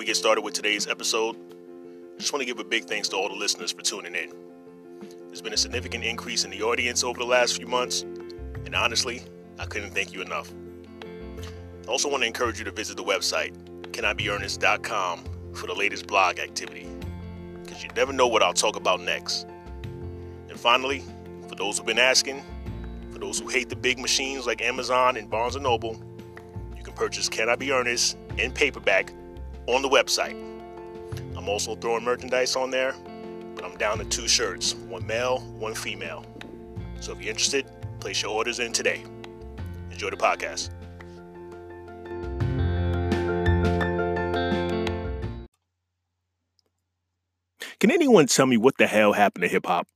we get started with today's episode, I just want to give a big thanks to all the listeners for tuning in. There's been a significant increase in the audience over the last few months, and honestly, I couldn't thank you enough. I also want to encourage you to visit the website, canibeernest.com, for the latest blog activity, because you never know what I'll talk about next. And finally, for those who've been asking, for those who hate the big machines like Amazon and Barnes & Noble, you can purchase Can I Be Ernest in paperback on the website. I'm also throwing merchandise on there, but I'm down to two shirts one male, one female. So if you're interested, place your orders in today. Enjoy the podcast. Can anyone tell me what the hell happened to hip hop?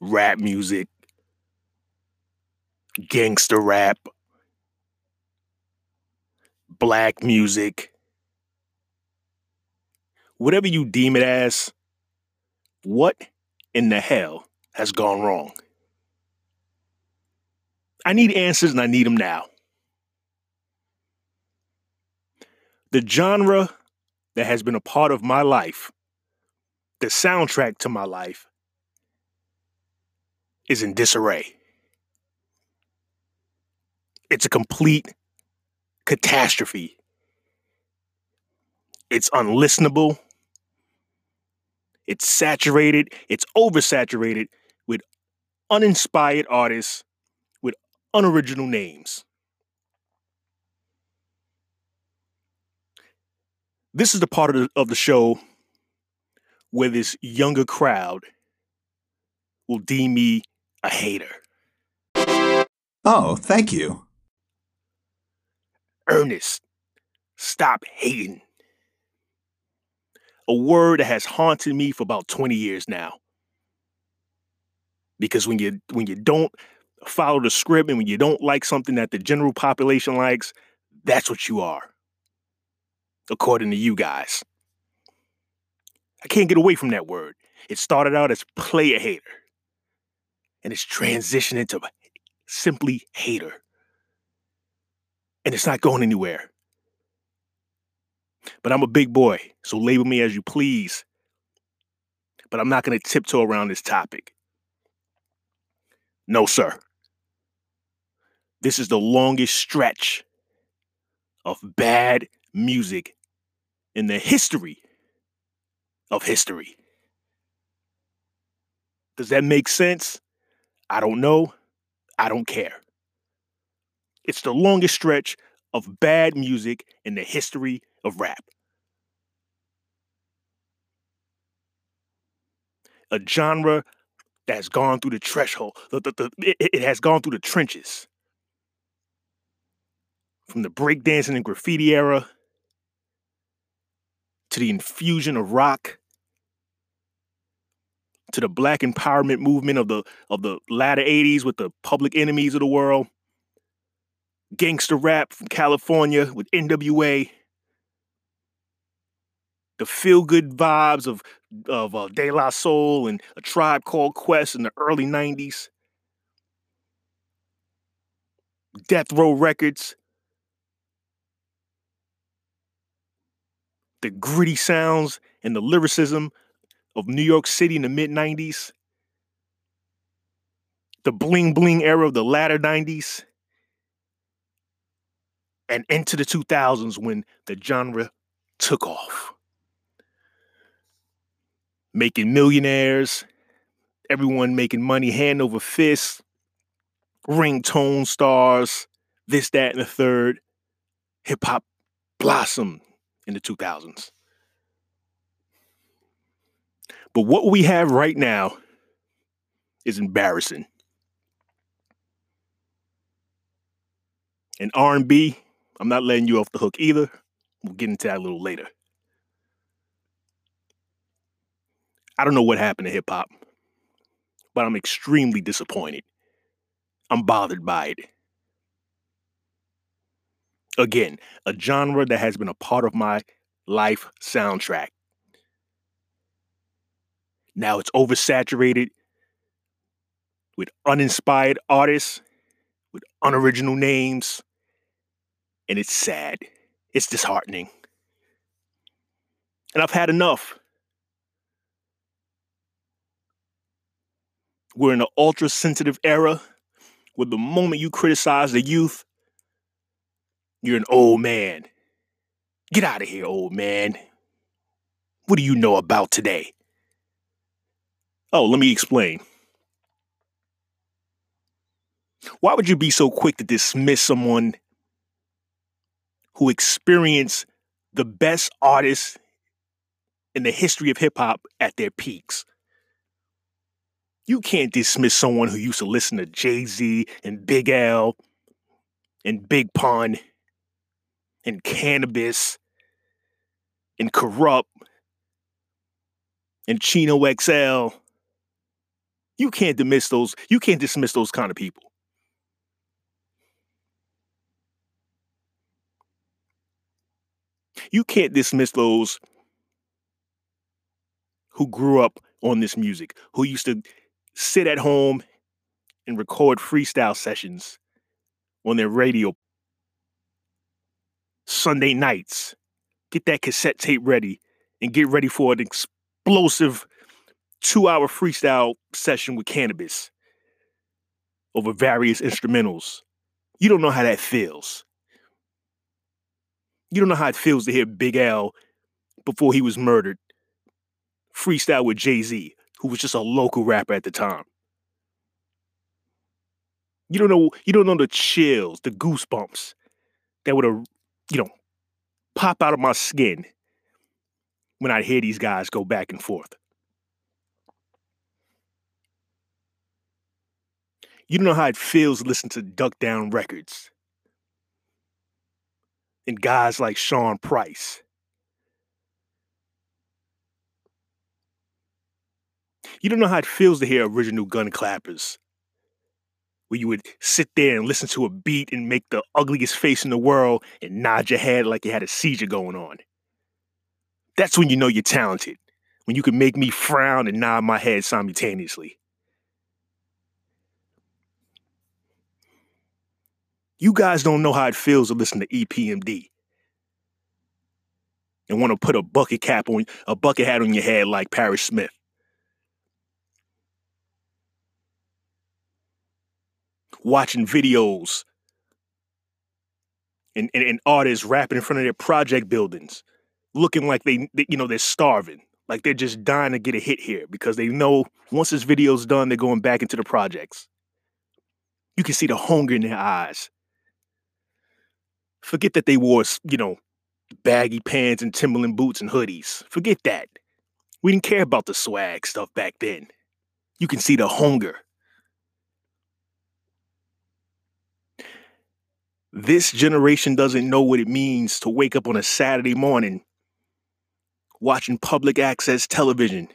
Rap music, gangster rap, black music, whatever you deem it as, what in the hell has gone wrong? I need answers and I need them now. The genre that has been a part of my life, the soundtrack to my life, is in disarray. It's a complete catastrophe. It's unlistenable. It's saturated. It's oversaturated with uninspired artists with unoriginal names. This is the part of the, of the show where this younger crowd will deem me a hater. Oh, thank you. Ernest, stop hating. A word that has haunted me for about 20 years now. Because when you when you don't follow the script and when you don't like something that the general population likes, that's what you are. According to you guys. I can't get away from that word. It started out as player hater. And it's transitioned into simply hater and it's not going anywhere. But I'm a big boy, so label me as you please. But I'm not going to tiptoe around this topic. No, sir. This is the longest stretch of bad music in the history of history. Does that make sense? I don't know. I don't care. It's the longest stretch of bad music in the history of rap. A genre that has gone through the threshold, the, the, the, it, it has gone through the trenches. From the breakdancing and graffiti era to the infusion of rock to the black empowerment movement of the of the latter 80s with the public enemies of the world gangster rap from California with NWA. The feel good vibes of of uh, De La Soul and a tribe called Quest in the early '90s. Death Row Records. The gritty sounds and the lyricism of New York City in the mid 90s. The bling bling era of the latter 90s and into the 2000s when the genre took off. Making millionaires, everyone making money hand over fist, ringtone stars, this, that, and the third. Hip hop blossomed in the 2000s. But what we have right now is embarrassing. In R&B, I'm not letting you off the hook either. We'll get into that a little later. I don't know what happened to hip hop, but I'm extremely disappointed. I'm bothered by it. Again, a genre that has been a part of my life soundtrack. Now it's oversaturated with uninspired artists, with unoriginal names, And it's sad. It's disheartening. And I've had enough. We're in an ultra sensitive era where the moment you criticize the youth, you're an old man. Get out of here, old man. What do you know about today? Oh, let me explain. Why would you be so quick to dismiss someone who experienced the best artists in the history of hip hop at their peaks? You can't dismiss someone who used to listen to Jay Z and Big L and Big Pun and Canibus and Kurupt and Chino XL. You can't dismiss those. You can't dismiss those kind of people. You can't dismiss those who grew up on this music, who used to sit at home and record freestyle sessions on their radio Sunday nights. Get that cassette tape ready and get ready for an explosive two hour freestyle session with Canibus over various instrumentals. You don't know how that feels. You don't know how it feels to hear Big L before he was murdered freestyle with Jay Z, who was just a local rapper at the time. You don't know. You don't know the chills, the goosebumps that would have, you know, pop out of my skin when I'd hear these guys go back and forth. You don't know how it feels to listen to Duck Down Records and guys like Sean Price. You don't know how it feels to hear original gun clappers. Where you would sit there and listen to a beat and make the ugliest face in the world and nod your head like you had a seizure going on. That's when you know you're talented. When you can make me frown and nod my head simultaneously. You guys don't know how it feels to listen to EPMD and want to put a bucket cap on a bucket hat on your head like Parrish Smith. Watching videos and, and, and artists rapping in front of their project buildings, looking like they, they you know they're starving, like they're just dying to get a hit here because they know once this video's done, they're going back into the projects. You can see the hunger in their eyes. Forget that they wore, you know, baggy pants and Timberland boots and hoodies. Forget that. We didn't care about the swag stuff back then. You can see the hunger. This generation doesn't know what it means to wake up on a Saturday morning watching public access television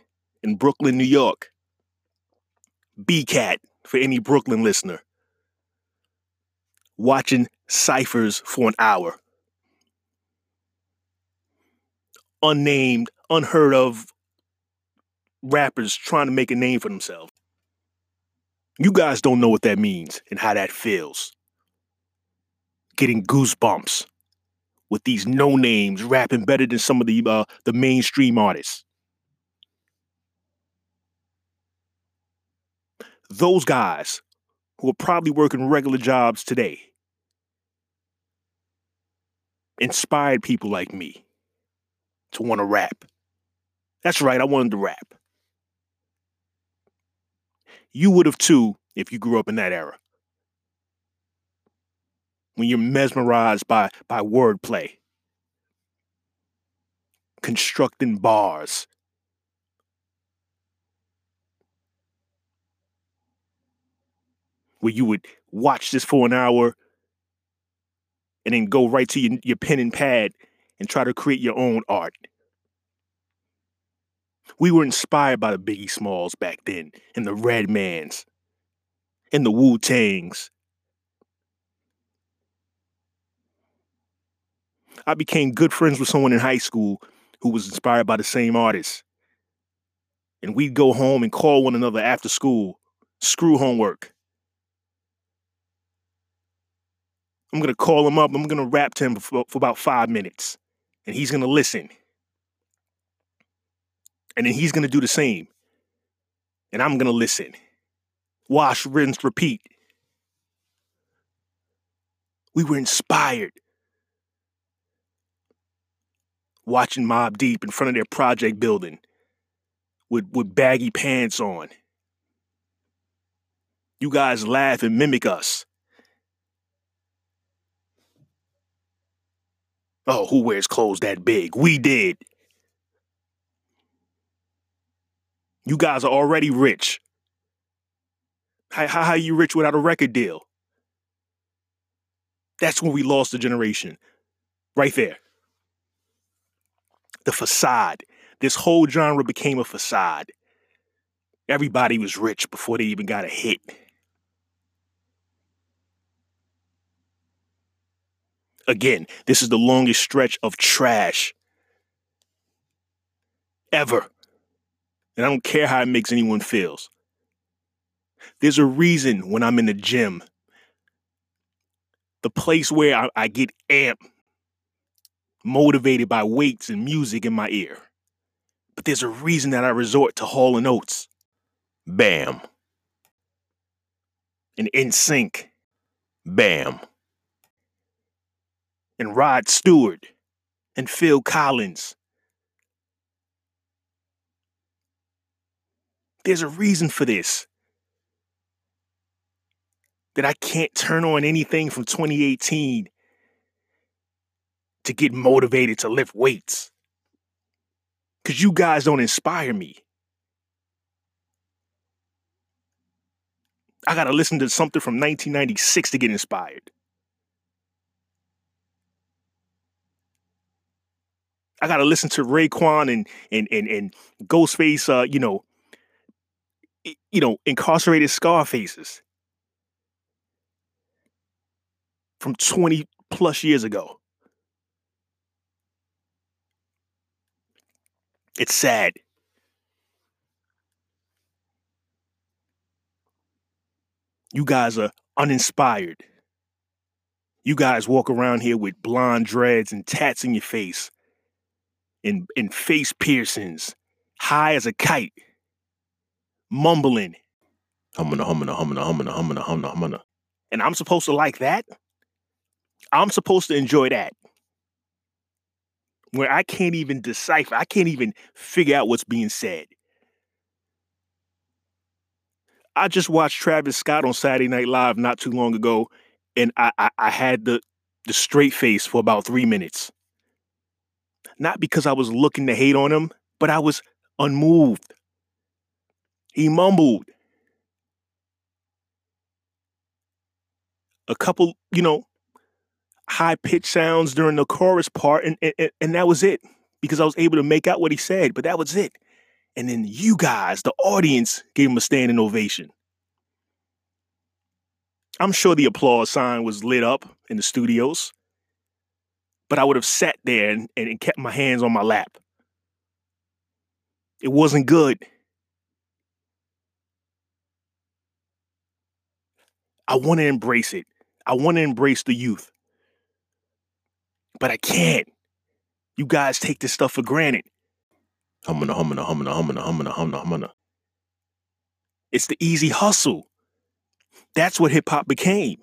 in Brooklyn, New York. BCAT for any Brooklyn listener. Watching ciphers for an hour. Unnamed, unheard of rappers trying to make a name for themselves. You guys don't know what that means and how that feels. Getting goosebumps with these no names rapping better than some of the uh, the mainstream artists. Those guys who are probably working regular jobs today inspired people like me to want to rap. That's right, I wanted to rap. You would have too if you grew up in that era. When you're mesmerized by, by wordplay, constructing bars. Where you would watch this for an hour and then go right to your, your pen and pad and try to create your own art. We were inspired by the Biggie Smalls back then, and the Redmans, and the Wu Tangs. I became good friends with someone in high school who was inspired by the same artist. And we'd go home and call one another after school, screw homework. I'm going to call him up. I'm going to rap to him for, for about five minutes, and he's going to listen. And then he's going to do the same. And I'm going to listen. Wash, rinse, repeat. We were inspired watching Mobb Deep in front of their project building with, with baggy pants on. You guys laugh and mimic us. Oh, who wears clothes that big? We did. You guys are already rich. How, how, how are you rich without a record deal? That's when we lost the generation. Right there. The facade. This whole genre became a facade. Everybody was rich before they even got a hit. Again, this is the longest stretch of trash ever. And I don't care how it makes anyone feels. There's a reason when I'm in the gym, the place where I, I get amped, motivated by weights and music in my ear. But there's a reason that I resort to Hall and Oates. Bam. And NSYNC. Bam and Rod Stewart and Phil Collins. There's a reason for this. That I can't turn on anything from 2018 to get motivated to lift weights. Because you guys don't inspire me. I got to listen to something from 1996 to get inspired. I gotta listen to Raekwon and and and and Ghostface, uh, you know, you know, incarcerated scar faces from 20 plus years ago. It's sad. You guys are uninspired. You guys walk around here with blonde dreads and tats in your face and, and face piercings, high as a kite, mumbling. Humming, humming, humming, humming, humming, humming, humming. And I'm supposed to like that? I'm supposed to enjoy that. Where I can't even decipher, I can't even figure out what's being said. I just watched Travis Scott on Saturday Night Live not too long ago, and I, I, I had the the straight face for about three minutes not because I was looking to hate on him, but I was unmoved. He mumbled. A couple, you know, high pitched sounds during the chorus part, and, and, and that was it because I was able to make out what he said, but that was it. And then you guys, the audience, gave him a standing ovation. I'm sure the applause sign was lit up in the studios but I would have sat there and, and kept my hands on my lap. It wasn't good. I want to embrace it. I want to embrace the youth. But I can't. You guys take this stuff for granted. Humming, humming, humming, humming, humming, humming. It's the easy hustle. That's what hip hop became.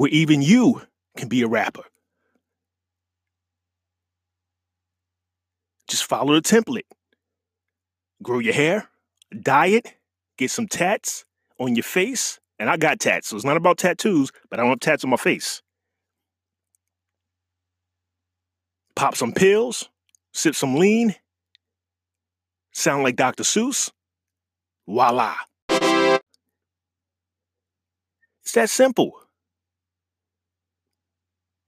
Where even you can be a rapper. Just follow the template. Grow your hair, dye it, get some tats on your face. And I got tats, so it's not about tattoos, but I don't have tats on my face. Pop some pills, sip some lean, sound like Dr. Seuss. Voila. It's that simple.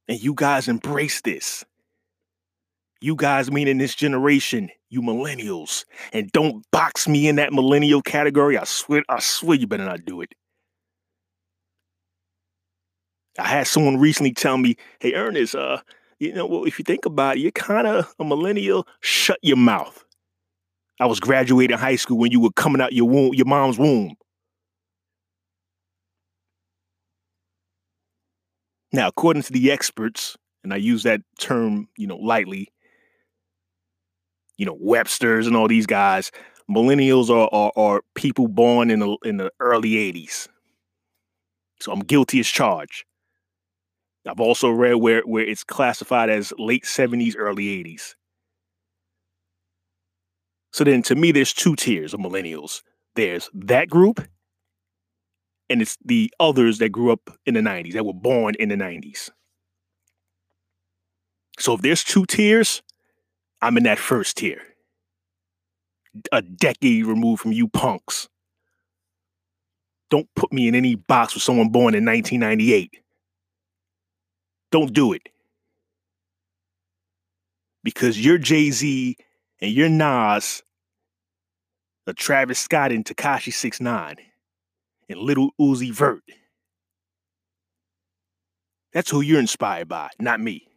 And you guys embrace this. You guys meaning this generation, you millennials. And don't box me in that millennial category. I swear, I swear you better not do it. I had someone recently tell me, hey Ernest, uh, you know, well, if you think about it, you're kind of a millennial. Shut your mouth. I was graduating high school when you were coming out your womb, your mom's womb. Now, according to the experts, and I use that term, you know, lightly, you know, Webster's and all these guys, millennials are, are, are people born in the in the early 80s. So I'm guilty as charged. I've also read where where it's classified as late 70s, early 80s. So then to me, there's two tiers of millennials. There's that group, and it's the others that grew up in the 90s, that were born in the 90s. So if there's two tiers, I'm in that first tier. A decade removed from you punks. Don't put me in any box with someone born in 1998. Don't do it. Because you're Jay Z and you're Nas, a Travis Scott and Tekashi 69 and Little Uzi Vert. That's who you're inspired by, not me.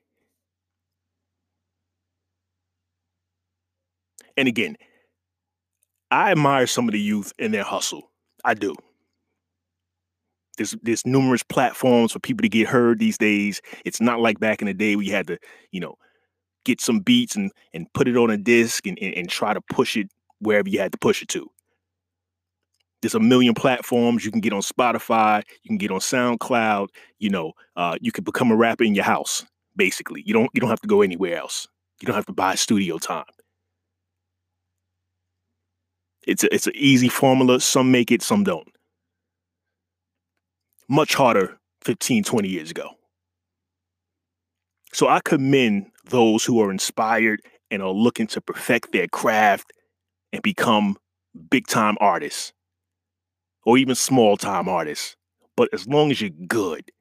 And again, I admire some of the youth and their hustle. I do. There's there's numerous platforms for people to get heard these days. It's not like back in the day we had to, you know, get some beats and and put it on a disc and, and, and try to push it wherever you had to push it to. There's a million platforms you can get on Spotify, you can get on SoundCloud. You know, uh, you can become a rapper in your house. Basically, you don't you don't have to go anywhere else. You don't have to buy studio time. It's a, it's an easy formula. Some make it, some don't. Much harder 15, 20 years ago. So I commend those who are inspired and are looking to perfect their craft and become big time artists or even small time artists. But as long as you're good,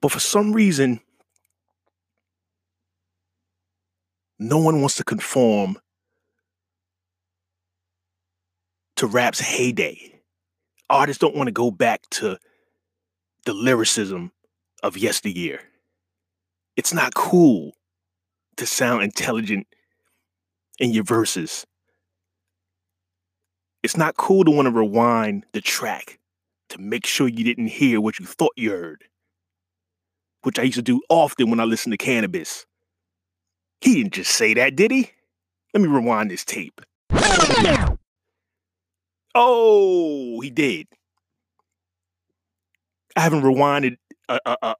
but for some reason, no one wants to conform to rap's heyday. Artists don't want to go back to the lyricism of yesteryear. It's not cool to sound intelligent in your verses. It's not cool to want to rewind the track to make sure you didn't hear what you thought you heard, which I used to do often when I listened to Canibus. He didn't just say that, did he? Let me rewind this tape. Oh, he did. I haven't rewinded. Uh, uh, uh.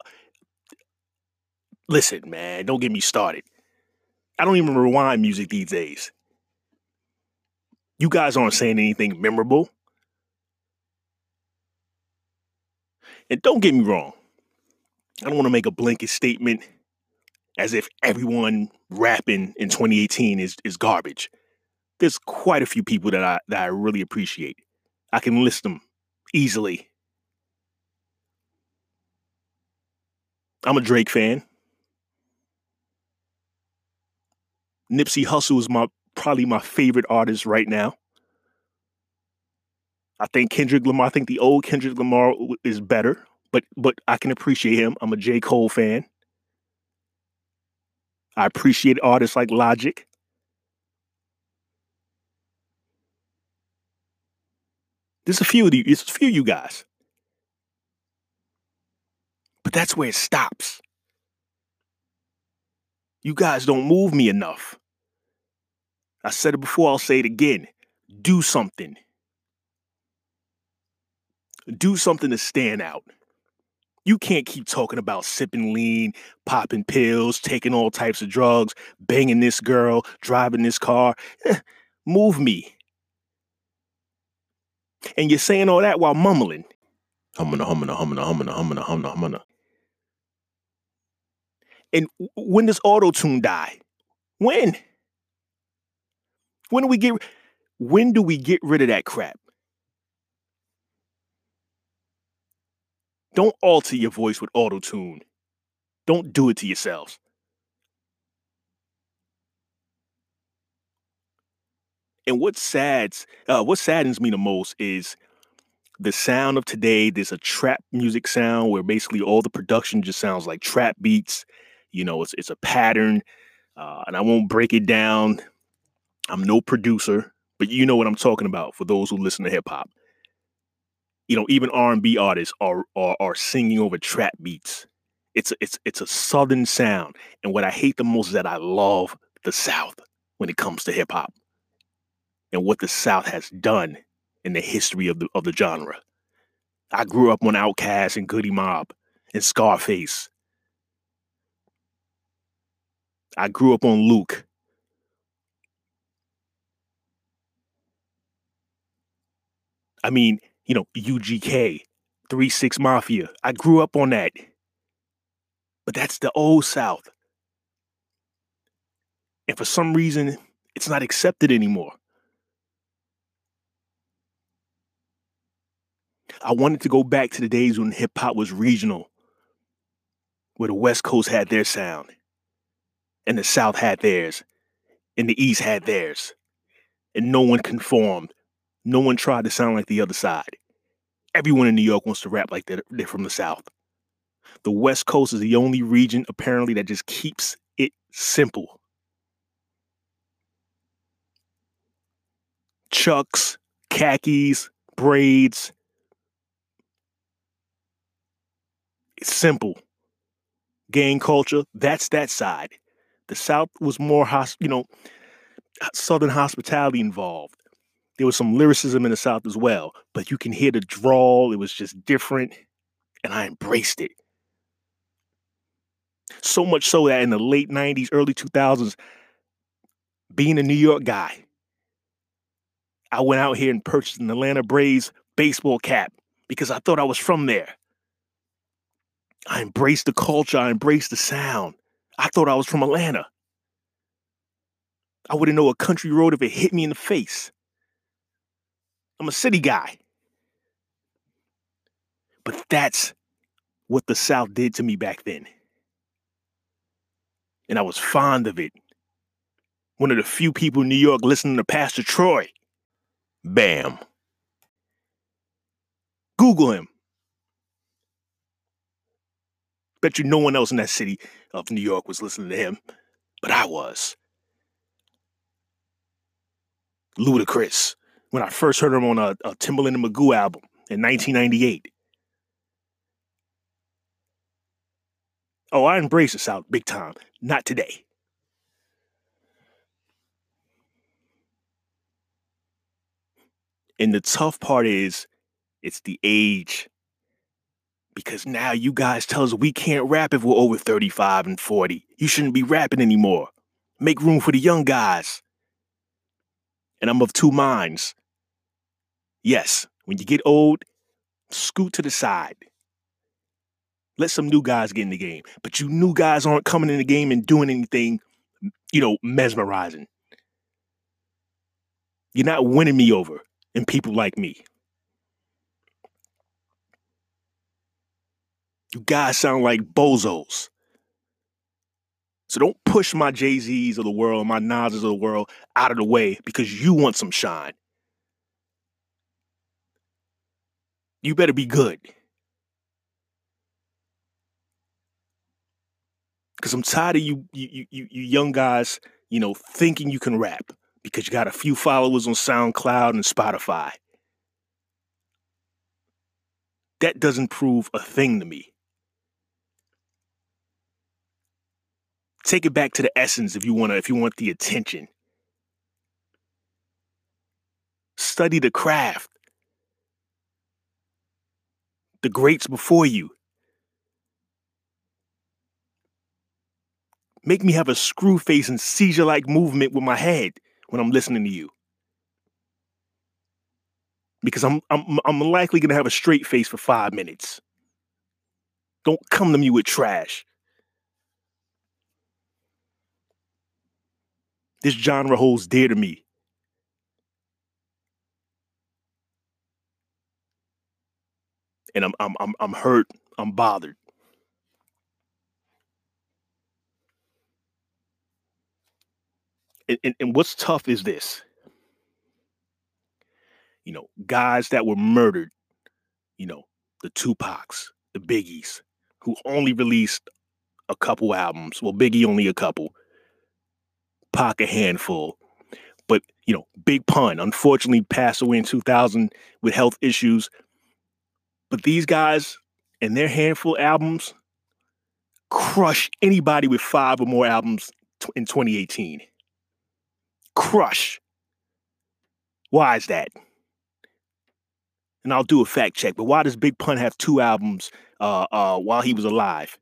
Listen, man, don't get me started. I don't even rewind music these days. You guys aren't saying anything memorable. And don't get me wrong, I don't want to make a blanket statement as if everyone rapping in 2018 is is garbage. There's quite a few people that I that I really appreciate. I can list them easily. I'm a Drake fan. Nipsey Hussle is my probably my favorite artist right now. I think Kendrick Lamar. I think the old Kendrick Lamar is better, but but I can appreciate him. I'm a J Cole fan. I appreciate artists like Logic. There's a few of you. It's a few of you guys, but that's where it stops. You guys don't move me enough. I said it before, I'll say it again. Do something. Do something to stand out. You can't keep talking about sipping lean, popping pills, taking all types of drugs, banging this girl, driving this car. Eh, move me. And you're saying all that while mumbling. Humming, humming, humming, humming, humming, humming, humming. And when does auto tune die? When? When do we get when do we get rid of that crap? Don't alter your voice with auto tune. Don't do it to yourselves. And what sads, uh, what saddens me the most is the sound of today. There's a trap music sound where basically all the production just sounds like trap beats you know, it's it's a pattern, uh, and I won't break it down. I'm no producer, but you know what I'm talking about for those who listen to hip hop. you know, even R&B artists are are, are singing over trap beats. It's a, it's it's a southern sound, and what I hate the most is that I love the South when it comes to hip hop and what the South has done in the history of the of the genre. I grew up on Outkast and Goodie Mob and Scarface. I grew up on Luke. I mean, you know, UGK, 3 6 Mafia. I grew up on that. But that's the old South. And for some reason, it's not accepted anymore. I wanted to go back to the days when hip hop was regional, where the West Coast had their sound, and the South had theirs, and the East had theirs, and no one conformed. No one tried to sound like the other side. Everyone in New York wants to rap like they're, from the South. The West Coast is the only region, apparently, that just keeps it simple. Chucks, khakis, braids. It's simple. Gang culture, that's that side. The South was more, hosp- you know, Southern hospitality involved. There was some lyricism in the South as well, but you can hear the drawl. It was just different, and I embraced it. So much so that in the late 90s, early 2000s, being a New York guy, I went out here and purchased an Atlanta Braves baseball cap because I thought I was from there. I embraced the culture, I embraced the sound. I thought I was from Atlanta. I wouldn't know a country road if it hit me in the face. I'm a city guy. But that's what the South did to me back then. And I was fond of it. One of the few people in New York listening to Pastor Troy. Bam. Google him. Bet you no one else in that city of New York was listening to him, but I was. Ludacris when I first heard him on a, a Timbaland and Magoo album in 1998. Oh, I embrace the South big time. Not today. And the tough part is, it's the age. Because now you guys tell us we can't rap if we're over 35 and 40. You shouldn't be rapping anymore. Make room for the young guys. And I'm of two minds. Yes, when you get old, scoot to the side. Let some new guys get in the game. But you new guys aren't coming in the game and doing anything, you know, mesmerizing. You're not winning me over and people like me. You guys sound like bozos. So don't push my Jay Z's of the world, my Nas's of the world out of the way because you want some shine. you better be good. Cause I'm tired of you, you, you, you young guys, you know, thinking you can rap because you got a few followers on SoundCloud and Spotify. That doesn't prove a thing to me. Take it back to the essence if you want to, if you want the attention. Study the craft the greats before you. Make me have a screw face and seizure like movement with my head when I'm listening to you. Because I'm I'm I'm likely gonna have a straight face for five minutes. Don't come to me with trash. This genre holds dear to me. and I'm I'm I'm I'm hurt. I'm bothered. And, and, and what's tough is this. You know, guys that were murdered, you know, the Tupacs, the Biggies, who only released a couple albums. Well, Biggie only a couple. A handful. But, you know, Big Pun unfortunately passed away in 2000 with health issues But these guys and their handful albums crush anybody with five or more albums in 2018. Crush. Why is that? And I'll do a fact check, but why does Big Pun have two albums uh, uh, while he was alive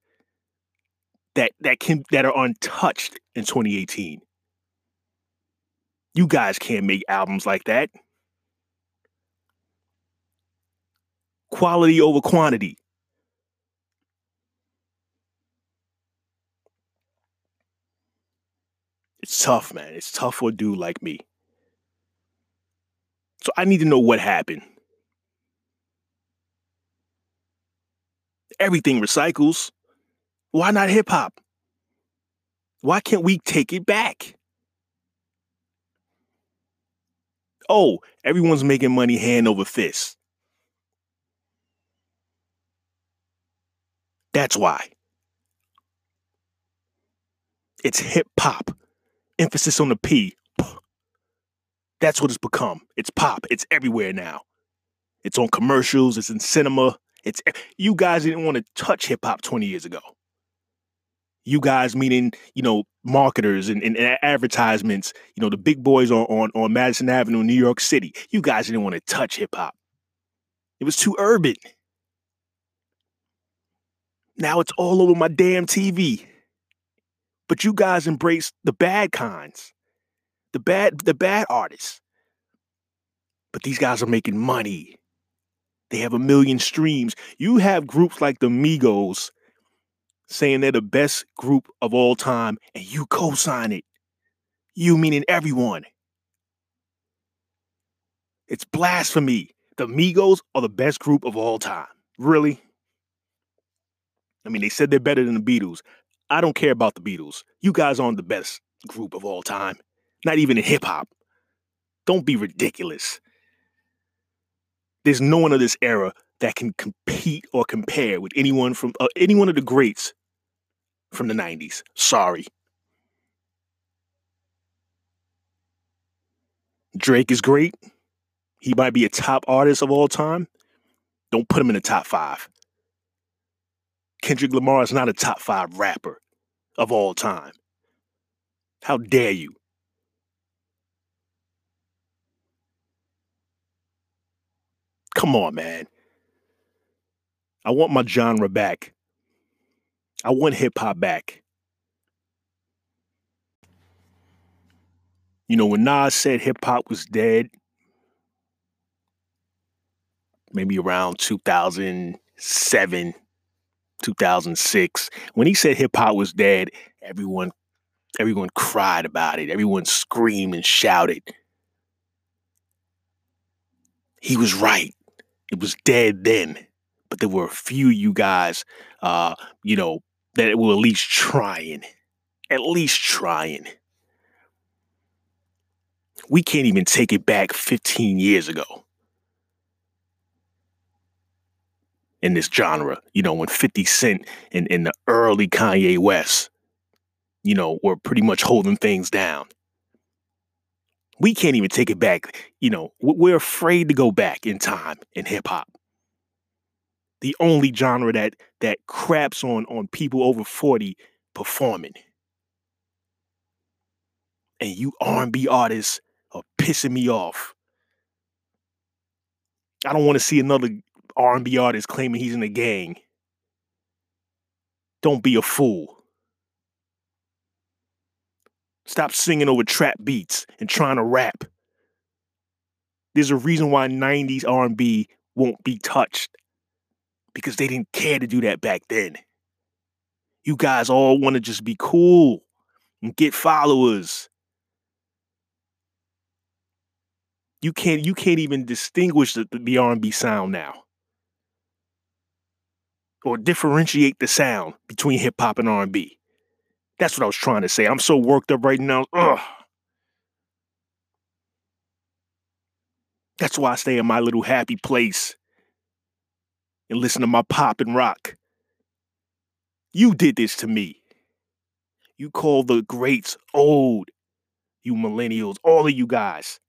that that can that are untouched in 2018? You guys can't make albums like that. Quality over quantity. It's tough, man. It's tough for a dude like me. So I need to know what happened. Everything recycles. Why not hip hop? Why can't we take it back? Oh, everyone's making money hand over fist. That's why. It's hip hop. Emphasis on the P. That's what it's become. It's pop. It's everywhere now. It's on commercials. It's in cinema. It's you guys didn't want to touch hip hop 20 years ago. You guys, meaning you know marketers and, and, advertisements, you know the big boys on, on on Madison Avenue, New York City. You guys didn't want to touch hip hop. It was too urban. Now it's all over my damn TV. But you guys embrace the bad kinds, the bad, the bad artists. But these guys are making money. They have a million streams. You have groups like the Migos saying they're the best group of all time, and you co-sign it. You meaning everyone. It's blasphemy. The Migos are the best group of all time. Really? I mean, they said they're better than the Beatles. I don't care about the Beatles. You guys aren't the best group of all time, not even in hip hop. Don't be ridiculous. There's no one of this era that can compete or compare with anyone from uh, any one of the greats from the 90s. Sorry. Drake is great. He might be a top artist of all time. Don't put him in the top five. Kendrick Lamar is not a top five rapper of all time. How dare you? Come on, man. I want my genre back. I want hip hop back. You know, when Nas said hip hop was dead, maybe around 2007, 2006. When he said hip hop was dead, everyone everyone cried about it. Everyone screamed and shouted. He was right. It was dead then. But there were a few you guys uh, you know, that it will at least trying. At least trying. We can't even take it back 15 years ago. in this genre. You know, when 50 Cent and, in the early Kanye West, you know, were pretty much holding things down. We can't even take it back. You know, we're afraid to go back in time in hip hop. The only genre that that craps on on people over 40 performing. And you R&B artists are pissing me off. I don't want to see another R&B artist claiming he's in a gang. Don't be a fool. Stop singing over trap beats and trying to rap. There's a reason why 90s R&B won't be touched because they didn't care to do that back then. You guys all want to just be cool and get followers. You can't you can't even distinguish the, the R&B sound now or differentiate the sound between hip hop and R&B. That's what I was trying to say. I'm so worked up right now. Ugh. That's why I stay in my little happy place and listen to my pop and rock. You did this to me. You call the greats old, you millennials, all of you guys.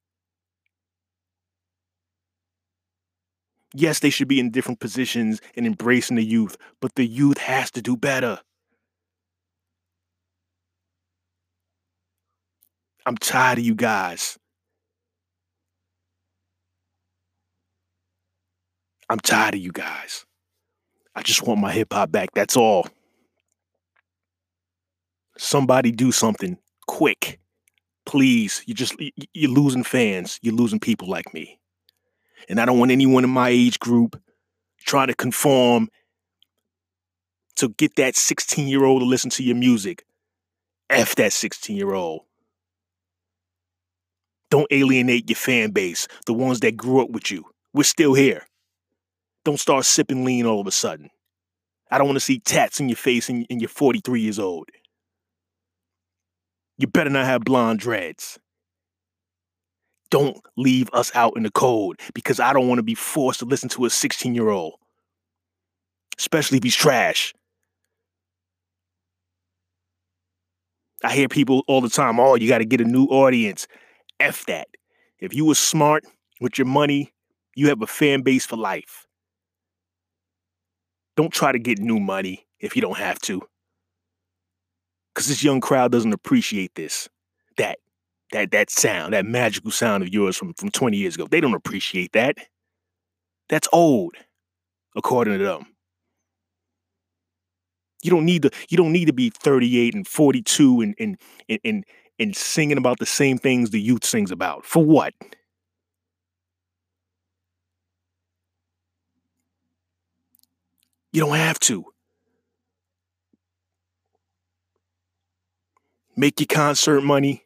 Yes, they should be in different positions and embracing the youth, but the youth has to do better. I'm tired of you guys. I'm tired of you guys. I just want my hip hop back. That's all. Somebody do something quick. Please. You just you're losing fans. You're losing people like me. And I don't want anyone in my age group trying to conform to get that 16 year old to listen to your music. F that 16 year old. Don't alienate your fan base, the ones that grew up with you. We're still here. Don't start sipping lean all of a sudden. I don't want to see tats in your face and, and you're 43 years old. You better not have blonde dreads. Don't leave us out in the cold because I don't want to be forced to listen to a 16 year old, especially if he's trash. I hear people all the time, oh, you got to get a new audience. F that. If you were smart with your money, you have a fan base for life. Don't try to get new money if you don't have to. Because this young crowd doesn't appreciate this. That that that sound, that magical sound of yours from, from 20 years ago. They don't appreciate that. That's old, according to them. You don't need to you don't need to be 38 and 42 and and and and, and singing about the same things the youth sings about. For what? You don't have to. Make your concert money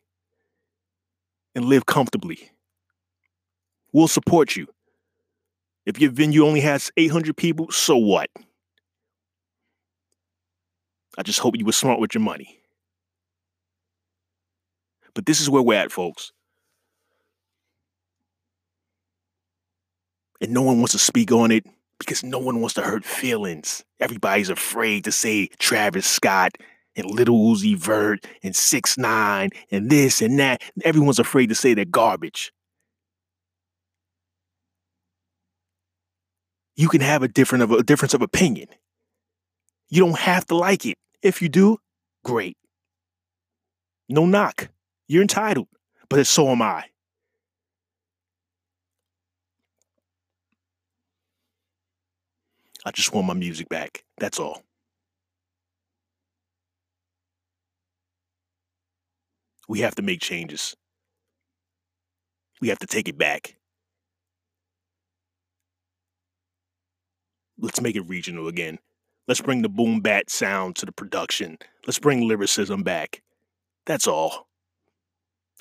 and live comfortably. We'll support you. If your venue only has 800 people, so what? I just hope you were smart with your money. But this is where we're at, folks. And no one wants to speak on it because no one wants to hurt feelings. Everybody's afraid to say Travis Scott and Little Uzi Vert and Six Nine and this and that. Everyone's afraid to say they're garbage. You can have a different of a difference of opinion. You don't have to like it. If you do, great. No knock. You're entitled, but so am I. I just want my music back. That's all. We have to make changes. We have to take it back. Let's make it regional again. Let's bring the boom bap sound to the production. Let's bring lyricism back. That's all.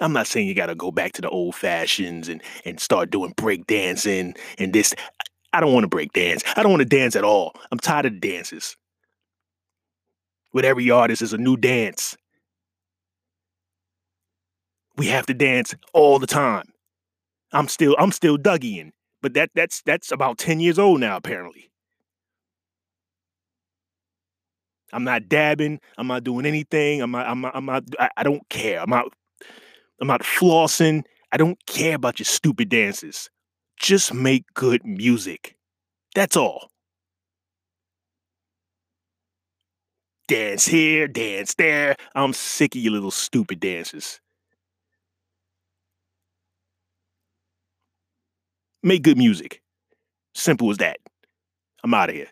I'm not saying you got to go back to the old fashions and, and start doing break dancing and this. I don't want to break dance. I don't want to dance at all. I'm tired of dances. With every artist is a new dance. We have to dance all the time. I'm still I'm still Dougieing, but that that's that's about 10 years old now apparently. I'm not dabbing. I'm not doing anything. I'm not. I'm not. I'm not I, don't care. I'm not. I'm not flossing. I don't care about your stupid dances. Just make good music. That's all. Dance here, dance there. I'm sick of your little stupid dances. Make good music. Simple as that. I'm out of here.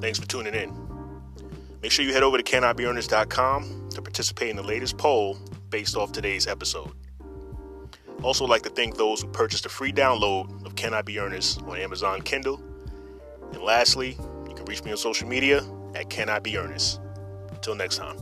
Thanks for tuning in. Make sure you head over to canibeernest.com to participate in the latest poll based off today's episode. Also, like to thank those who purchased a free download of Can I Be Ernest on Amazon Kindle. And lastly, you can reach me on social media at Can I Be Ernest. Until next time.